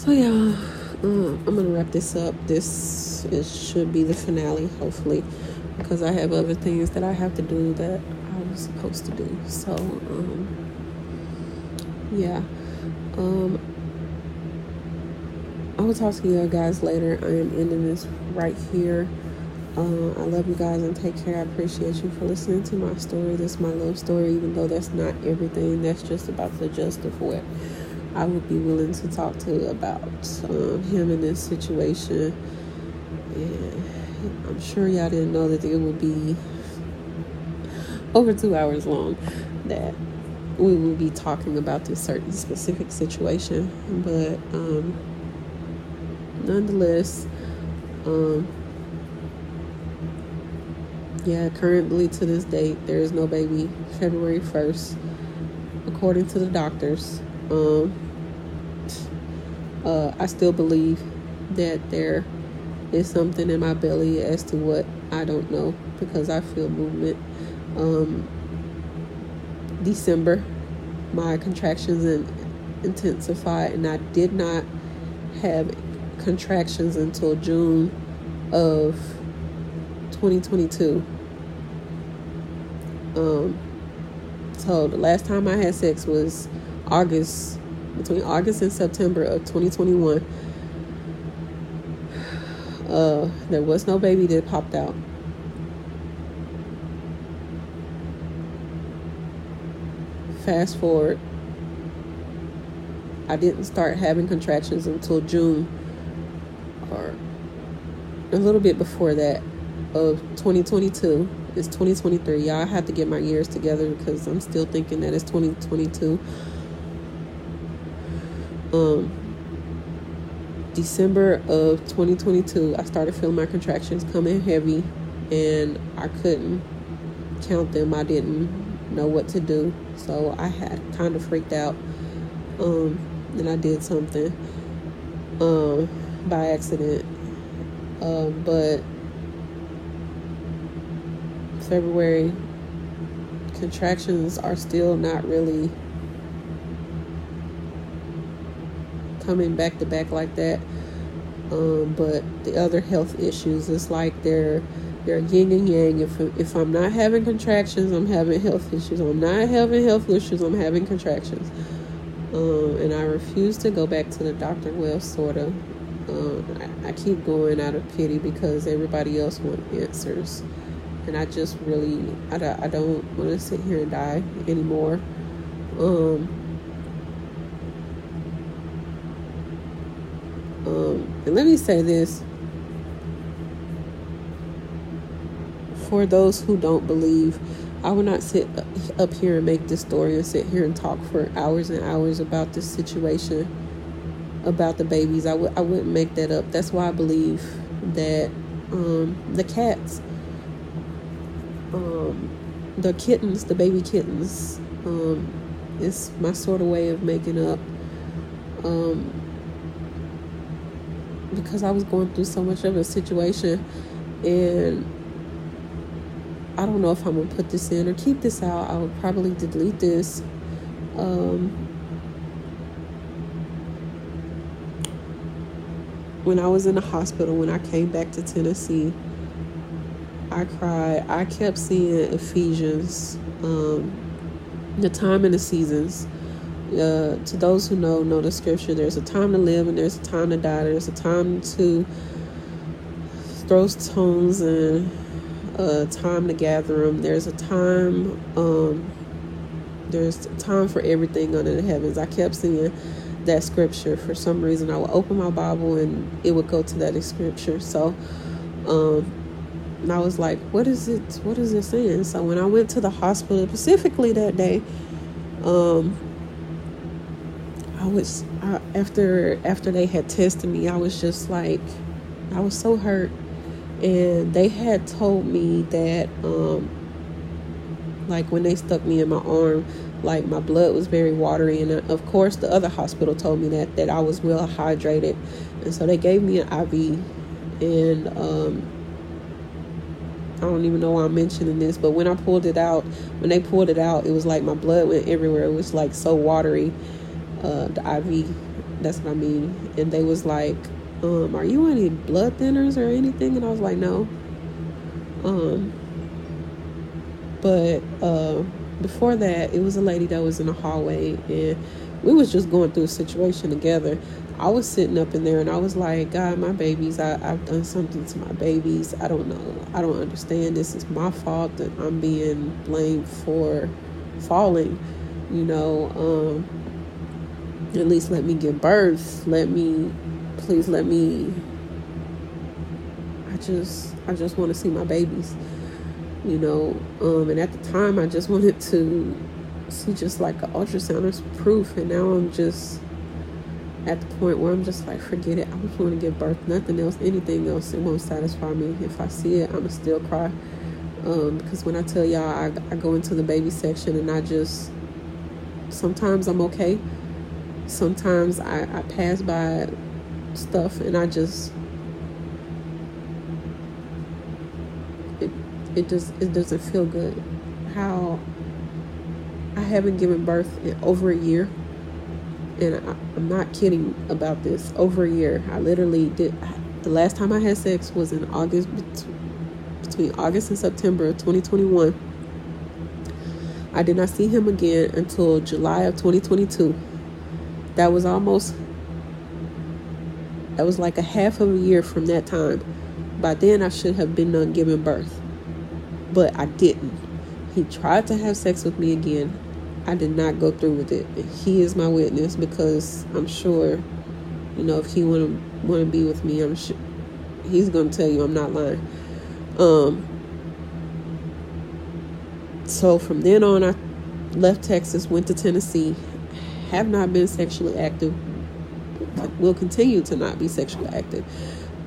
So yeah, uh, I'm gonna wrap this up. This it should be the finale, hopefully, because I have other things that I have to do that I was supposed to do. So um, yeah, um, I will talk to you guys later. I am ending this right here. Uh, I love you guys and take care. I appreciate you for listening to my story. This is my love story, even though that's not everything. That's just about the gist of what I would be willing to talk to about um, him in this situation. And I'm sure y'all didn't know that it would be over two hours long that we will be talking about this certain specific situation. But um, nonetheless, um, yeah, currently to this date, there is no baby. February 1st, according to the doctors. Um, uh, I still believe that there is something in my belly as to what I don't know because I feel movement. Um, December, my contractions in, intensified, and I did not have contractions until June of 2022. Um, so the last time I had sex was August, between August and September of 2021. Uh, there was no baby that popped out. Fast forward, I didn't start having contractions until June or a little bit before that of 2022 it's 2023 y'all have to get my years together because i'm still thinking that it's 2022 um december of 2022 i started feeling my contractions coming heavy and i couldn't count them. I didn't know what to do so i had kind of freaked out um and i did something um by accident. Um but February, contractions are still not really coming back to back like that. Um, but the other health issues, it's like they're they're yin and yang. If if I'm not having contractions, I'm having health issues. I'm not having health issues. I'm having contractions. Um, and I refuse to go back to the doctor. Well, sort of. Um, I, I keep going out of pity because everybody else wants answers and I just really I, I don't want to sit here and die anymore. Um, um, and let me say this for those who don't believe, I will not sit up here and make this story or sit here and talk for hours and hours about this situation about the babies. I w- I wouldn't make that up. That's why I believe that um, the cats um, the kittens, the baby kittens, um, is my sort of way of making up. Um, because I was going through so much of a situation, and I don't know if I'm gonna put this in or keep this out. I would probably delete this. Um, when I was in the hospital, when I came back to Tennessee, I cried. I kept seeing Ephesians, um, the time and the seasons. Uh, to those who know know the scripture, there's a time to live and there's a time to die. There's a time to throw stones and a time to gather them. There's a time. Um, there's time for everything under the heavens. I kept seeing that scripture for some reason. I would open my Bible and it would go to that scripture. So. Um, and I was like, what is it? What is it saying? So when I went to the hospital specifically that day, um, I was I, after after they had tested me, I was just like, I was so hurt, and they had told me that, um, like when they stuck me in my arm, like my blood was very watery, and uh, of course the other hospital told me that that I was well hydrated, and so they gave me an IV, and um, I don't even know why I'm mentioning this, but when I pulled it out, when they pulled it out, it was like my blood went everywhere. It was like so watery, uh, the IV. That's what I mean. And they was like, um, "Are you on any blood thinners or anything?" And I was like, "No." Um, but uh, before that, it was a lady that was in the hallway, and we was just going through a situation together. I was sitting up in there and I was like, God, my babies, I, I've done something to my babies. I don't know. I don't understand. This is my fault that I'm being blamed for falling. You know, um, at least let me give birth. Let me, please let me. I just, I just want to see my babies. You know, um, and at the time, I just wanted to see just like an ultrasound as proof, and now I'm just at the point where I'm just like, forget it. I just want to give birth. Nothing else, anything else, it won't satisfy me. If I see it, I'ma still cry. Um, because when I tell y'all, I, I go into the baby section and I just sometimes I'm okay. Sometimes I, I pass by stuff and I just it it just it doesn't feel good. How I haven't given birth in over a year and I, am not kidding about this. Over a year, I literally did. The last time I had sex was in August, between August and September of 2021. I did not see him again until July of 2022. That was almost. That was like a half of a year from that time. By then, I should have been done giving birth, but I didn't. He tried to have sex with me again. I did not go through with it. He is my witness because I'm sure, you know, if he want to want to be with me, I'm sure he's going to tell you I'm not lying. Um. So from then on, I left Texas, went to Tennessee. Have not been sexually active. Will continue to not be sexually active.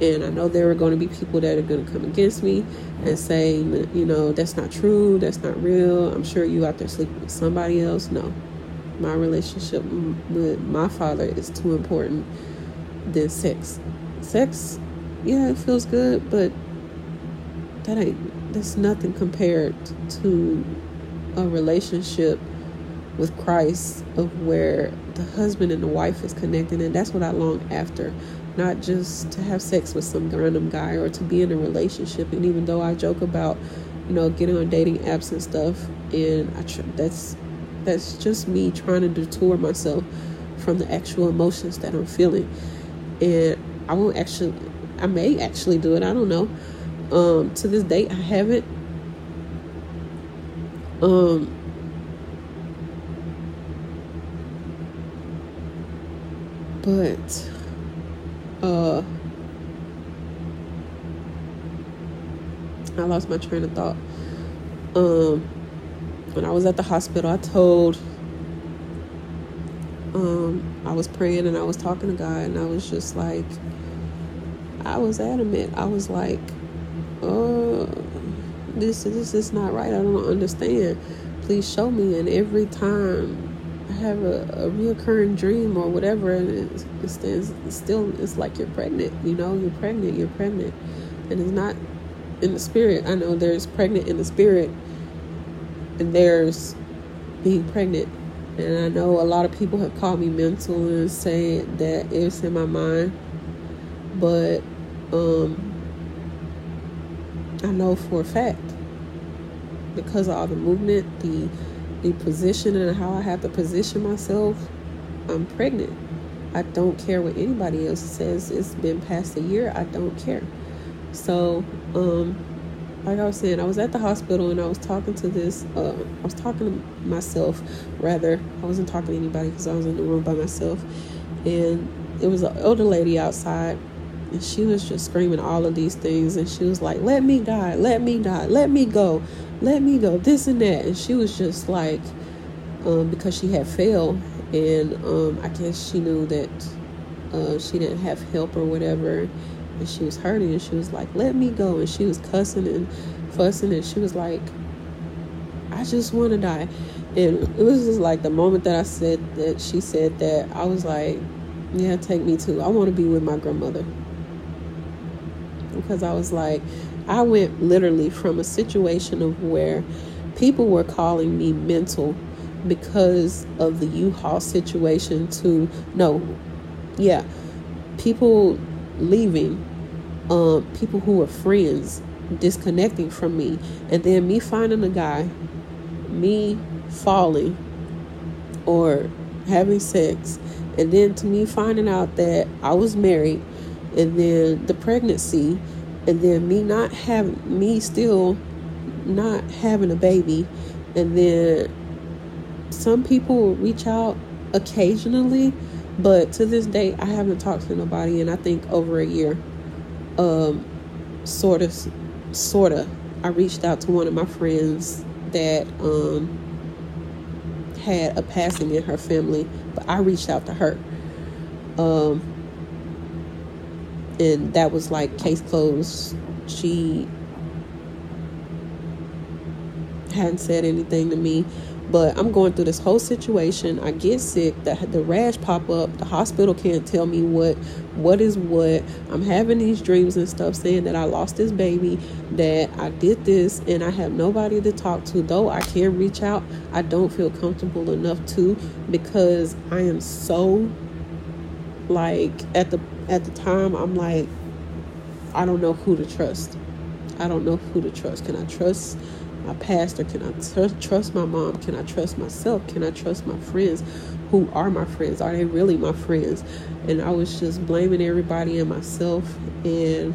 And I know there are going to be people that are going to come against me and say, you know, that's not true, that's not real. I'm sure you out there sleeping with somebody else. No, my relationship with my father is too important than sex. Sex, yeah, it feels good, but that ain't, that's nothing compared to a relationship with Christ of where the husband and the wife is connected and that's what I long after not just to have sex with some random guy or to be in a relationship. And even though I joke about, you know, getting on dating apps and stuff, and I tr- that's that's just me trying to detour myself from the actual emotions that I'm feeling. And I won't actually, I may actually do it. I don't know. Um, to this date, I haven't. Um, but uh I lost my train of thought. Um when I was at the hospital I told um I was praying and I was talking to God and I was just like I was adamant. I was like, oh this this is not right. I don't understand. Please show me and every time have a, a reoccurring dream or whatever, and it, it stands it's still it's like you're pregnant. You know, you're pregnant. You're pregnant, and it's not in the spirit. I know there's pregnant in the spirit, and there's being pregnant. And I know a lot of people have called me mental and say that it's in my mind, but um, I know for a fact because of all the movement, the the position and how I have to position myself, I'm pregnant. I don't care what anybody else says. It's been past a year. I don't care. So, um, like I was saying, I was at the hospital and I was talking to this. Uh, I was talking to myself, rather. I wasn't talking to anybody because I was in the room by myself, and it was an older lady outside, and she was just screaming all of these things, and she was like, "Let me die! Let me die! Let me go! Let me go, this and that. And she was just like, um, because she had failed, and um, I guess she knew that uh, she didn't have help or whatever, and she was hurting, and she was like, let me go. And she was cussing and fussing, and she was like, I just want to die. And it was just like the moment that I said that she said that, I was like, yeah, take me too. I want to be with my grandmother. Because I was like, I went literally from a situation of where people were calling me mental because of the U-Haul situation to no, yeah, people leaving, um, people who were friends disconnecting from me, and then me finding a guy, me falling, or having sex, and then to me finding out that I was married, and then the pregnancy, and then me not having me still not having a baby, and then some people reach out occasionally, but to this day I haven't talked to nobody in I think over a year. Um, sort of, sort of. I reached out to one of my friends that um had a passing in her family, but I reached out to her. Um, and that was like case closed. She hadn't said anything to me, but I'm going through this whole situation. I get sick, the, the rash pop up. The hospital can't tell me what what is what. I'm having these dreams and stuff saying that I lost this baby, that I did this, and I have nobody to talk to. Though I can reach out, I don't feel comfortable enough to because I am so like at the at the time I'm like I don't know who to trust. I don't know who to trust. Can I trust my pastor? Can I tr- trust my mom? Can I trust myself? Can I trust my friends? Who are my friends? Are they really my friends? And I was just blaming everybody and myself. And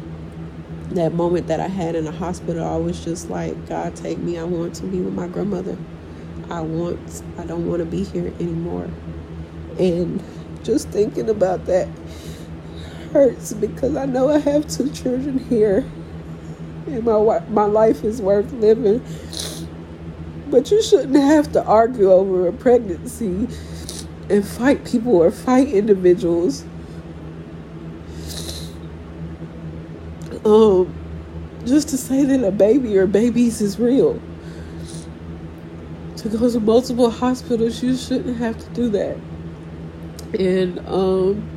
that moment that I had in the hospital, I was just like, God, take me. I want to be with my grandmother. I want, I don't want to be here anymore. And just thinking about that hurts because I know I have two children here and my my life is worth living. But you shouldn't have to argue over a pregnancy and fight people or fight individuals. Um, just to say that a baby or babies is real. To go to multiple hospitals, you shouldn't have to do that. And um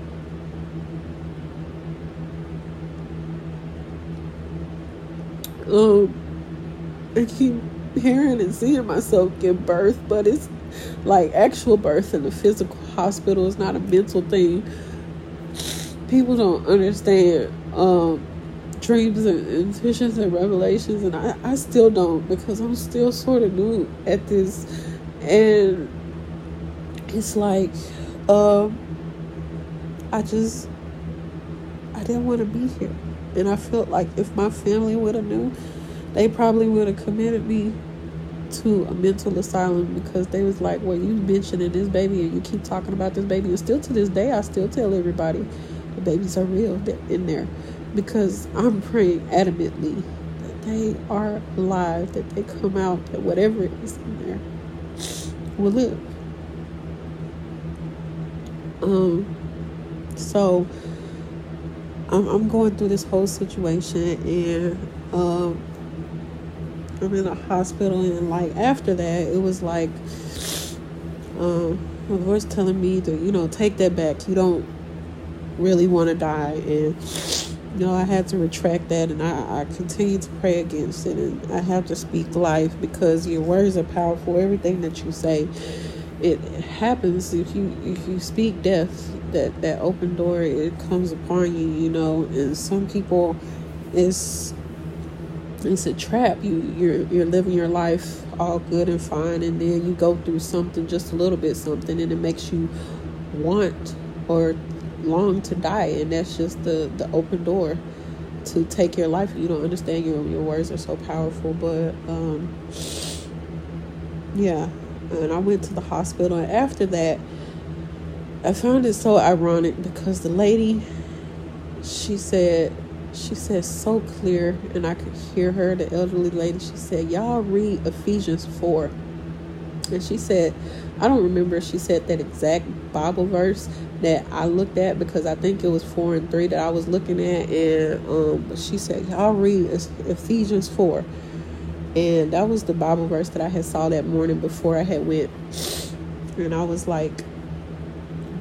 um I keep hearing and seeing myself give birth, but it's like actual birth in the physical hospital. It's not a mental thing. People don't understand um, dreams and, intuitions and revelations, and I, I still don't because I'm still sort of new at this. And it's like, um, I just, I didn't want to be here. And I felt like if my family would have knew, they probably would have committed me to a mental asylum because they was like, well, you mentioning this baby and you keep talking about this baby. And still to this day, I still tell everybody the babies are real in there because I'm praying adamantly that they are alive, that they come out, that whatever is in there will live. Um, so I'm, I'm going through this whole situation and um I'm in a hospital, and like after that, it was like, um, my voice telling me to, you know, take that back. You don't really want to die, and you know, I had to retract that, and I, I continue to pray against it, and I have to speak life because your words are powerful. Everything that you say, it happens if you if you speak death. That that open door, it comes upon you, you know, and some people, it's it's a trap. You you're you're living your life all good and fine, and then you go through something, just a little bit something, and it makes you want or long to die, and that's just the the open door to take your life. You don't understand your your words are so powerful, but um, yeah. And I went to the hospital, and after that, I found it so ironic because the lady, she said she said so clear, and I could hear her, the elderly lady. She said, Y'all read Ephesians 4. And she said, I don't remember she said that exact Bible verse that I looked at because I think it was 4 and 3 that I was looking at. And um, she said, Y'all read Ephesians 4. And that was the Bible verse that I had saw that morning before I had went. And I was like,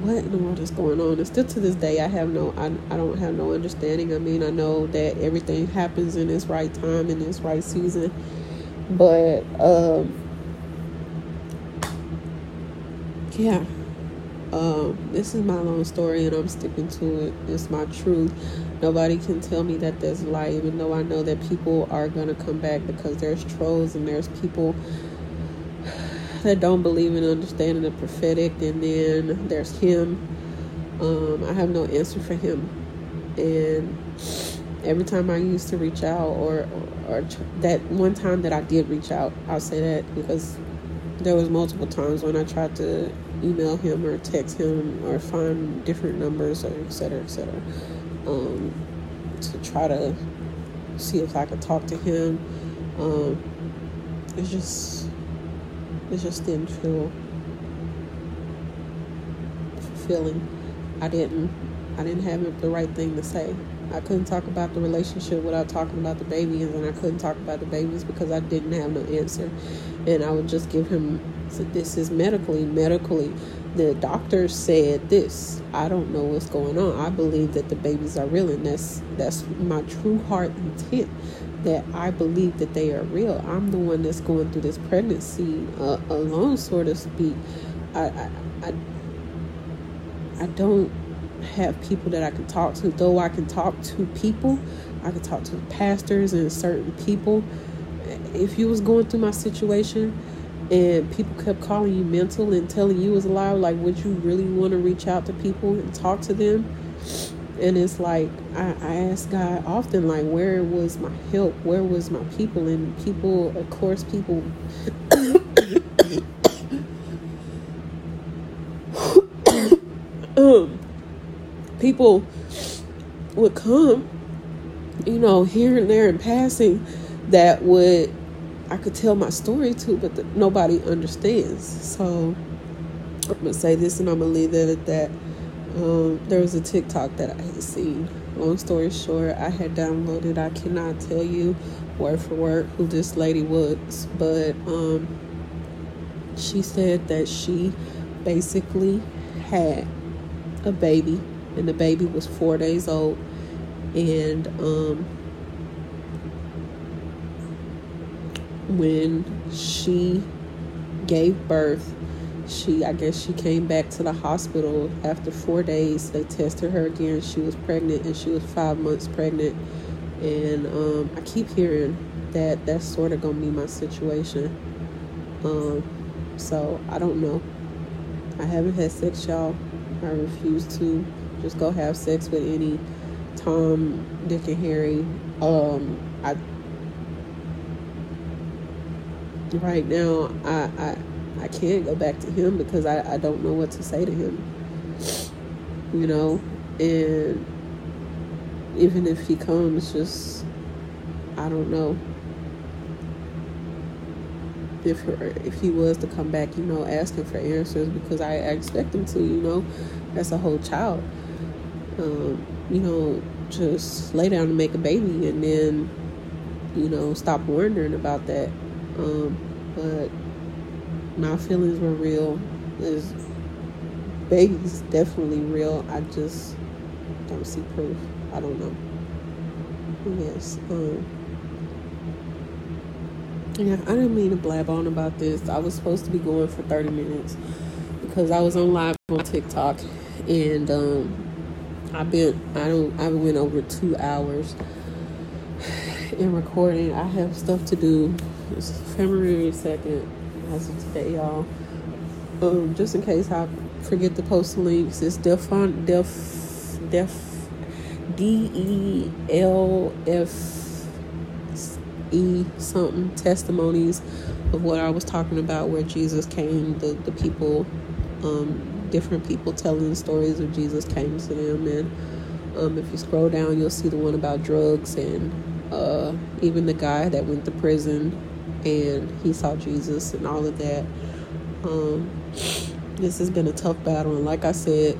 what in the world is going on? And still to this day, I have no, I, I don't have no understanding. I mean, I know that everything happens in its right time, in its right season, but um, yeah, Um, this is my long story and I'm sticking to it. It's my truth. Nobody can tell me that there's lie, even though I know that people are gonna come back because there's trolls and there's people that don't believe in understanding the prophetic, and then there's him. Um, I have no answer for him, and every time I used to reach out, or, or, or that one time that I did reach out, I'll say that because there was multiple times when I tried to email him or text him or find different numbers or et cetera, et cetera, um, to try to see if I could talk to him. Um, it's just, it just didn't feel fulfilling. I didn't, I didn't have the right thing to say. I couldn't talk about the relationship without talking about the babies, and I couldn't talk about the babies because I didn't have no answer. And I would just give him, so this is medically, medically. The doctor said this. I don't know what's going on. I believe that the babies are real, and that's that's my true heart intent. That I believe that they are real. I'm the one that's going through this pregnancy uh, alone, so to speak. I, I, I, I don't have people that I can talk to. Though I can talk to people, I can talk to pastors and certain people. If you was going through my situation and people kept calling you mental and telling you was alive, like would you really want to reach out to people and talk to them? And it's like I, I ask God often, like, where was my help? Where was my people? And people, of course, people um people would come, you know, here and there in passing that would I could tell my story to, but the, nobody understands. So I'm gonna say this, and I'm gonna leave it at that. Um, there was a TikTok that I had seen. Long story short, I had downloaded. I cannot tell you word for word who this lady was, but um, she said that she basically had a baby and the baby was four days old. And um, when she gave birth, she I guess she came back to the hospital after four days. They tested her again. She was pregnant, and she was five months pregnant. And um, I keep hearing that that's sort of gonna be my situation. Um, so I don't know. I haven't had sex, y'all. I refuse to just go have sex with any Tom, Dick, and Harry. Um, I right now I I I can't go back to him because I I don't know what to say to him. You know, and even if he comes, just I don't know if if he was to come back, you know, asking for answers because I, I expect him to, you know, as a whole child um, you know, just lay down and make a baby and then, you know, stop wondering about that. Um, but my feelings were real. This baby's definitely real. I just don't see proof. I don't know. Yes. Um, yeah, I didn't mean to blab on about this. I was supposed to be going for 30 minutes because I was on live on TikTok and um, I've been I don't I went over two hours in recording. I have stuff to do. It's February second as of today, y'all. Um, just in case I forget to post the links, it's Delfon Def Def D E L F E something testimonies of what I was talking about where Jesus came, the, the people um different people telling stories of Jesus came to them. And um, if you scroll down, you'll see the one about drugs and uh, even the guy that went to prison and he saw Jesus and all of that. Um, this has been a tough battle, and like I said,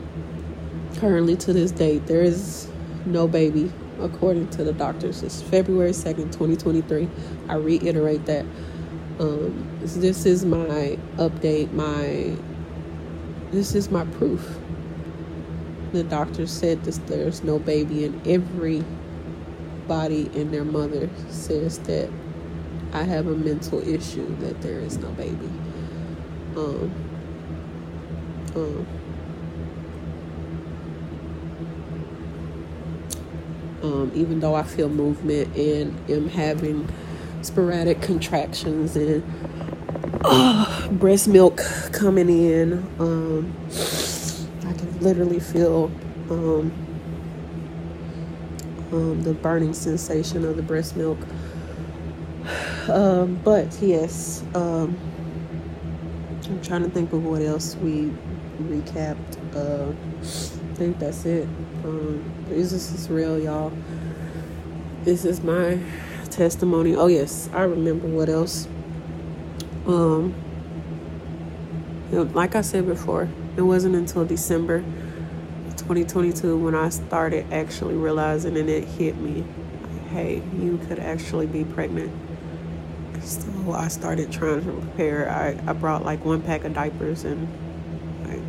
currently to this date, there is no baby according to the doctors. It's February 2nd, 2023. I reiterate that. Um, this is my update, my this is my proof. The doctor said this there's no baby and every body and their mother says that I have a mental issue that there is no baby. Um, um, um, even though I feel movement and am having sporadic contractions and uh, breast milk coming in, um, I can literally feel um, um, the burning sensation of the breast milk um, but yes, um, I'm trying to think of what else we recapped. Uh, I think that's it. Um, this is real, y'all. This is my testimony. Oh yes, I remember what else. Um, you know, like I said before, it wasn't until December 2022 when I started actually realizing and it hit me hey, you could actually be pregnant. So I started trying to prepare. I, I brought like one pack of diapers and like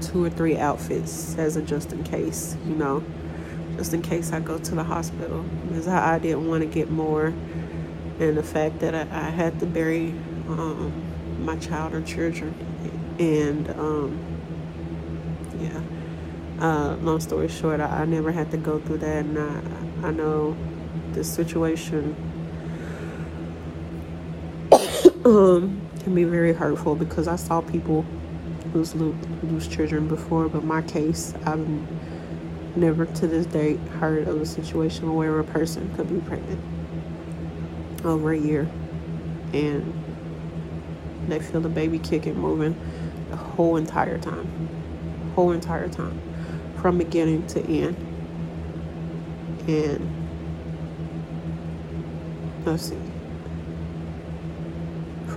two or three outfits as a just in case, you know, just in case I go to the hospital. Because I, I didn't want to get more. And the fact that I, I had to bury um, my child or children. And um, yeah. Uh, long story short, I, I, never had to go through that, and I, I know the situation um, can be very hurtful because I saw people lose lose children before, but my case, I've never to this day heard of a situation where a person could be pregnant over a year and they feel the baby kicking, moving the whole entire time whole entire time from beginning to end. And let's see,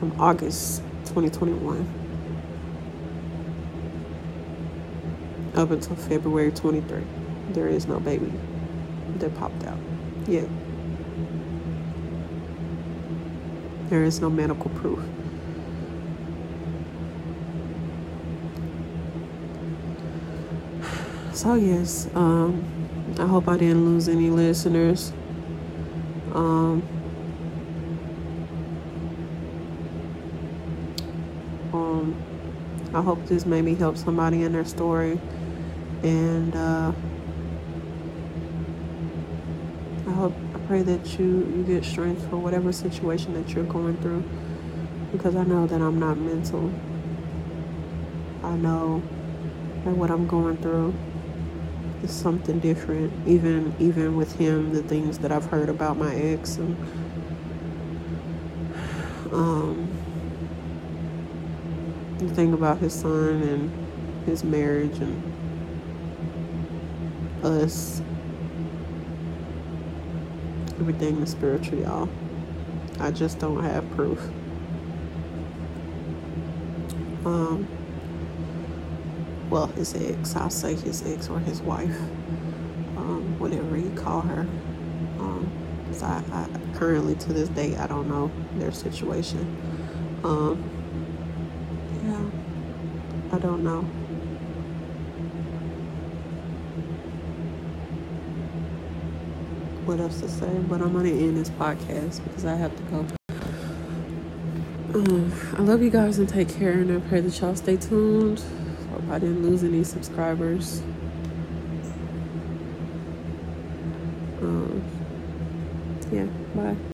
from August 2021 up until February 23, there is no baby that popped out yet. There is no medical proof. So yes, um, I hope I didn't lose any listeners. Um, um, I hope this maybe help somebody in their story, and uh, I hope I pray that you you get strength for whatever situation that you're going through, because I know that I'm not mental. I know that what I'm going through is something different. Even even with him, the things that I've heard about my ex and um, the thing about his son and his marriage and us. Everything is spiritual, y'all. I just don't have proof. Um, well, his ex, I'll say his ex or his wife, um, whatever you call her. Um, I, I, currently to this day, I don't know their situation. Um, I don't know. What else to say? But I'm gonna end this podcast because I have to go. Um, I love you guys and take care, and I pray that y'all stay tuned. Hope I didn't lose any subscribers.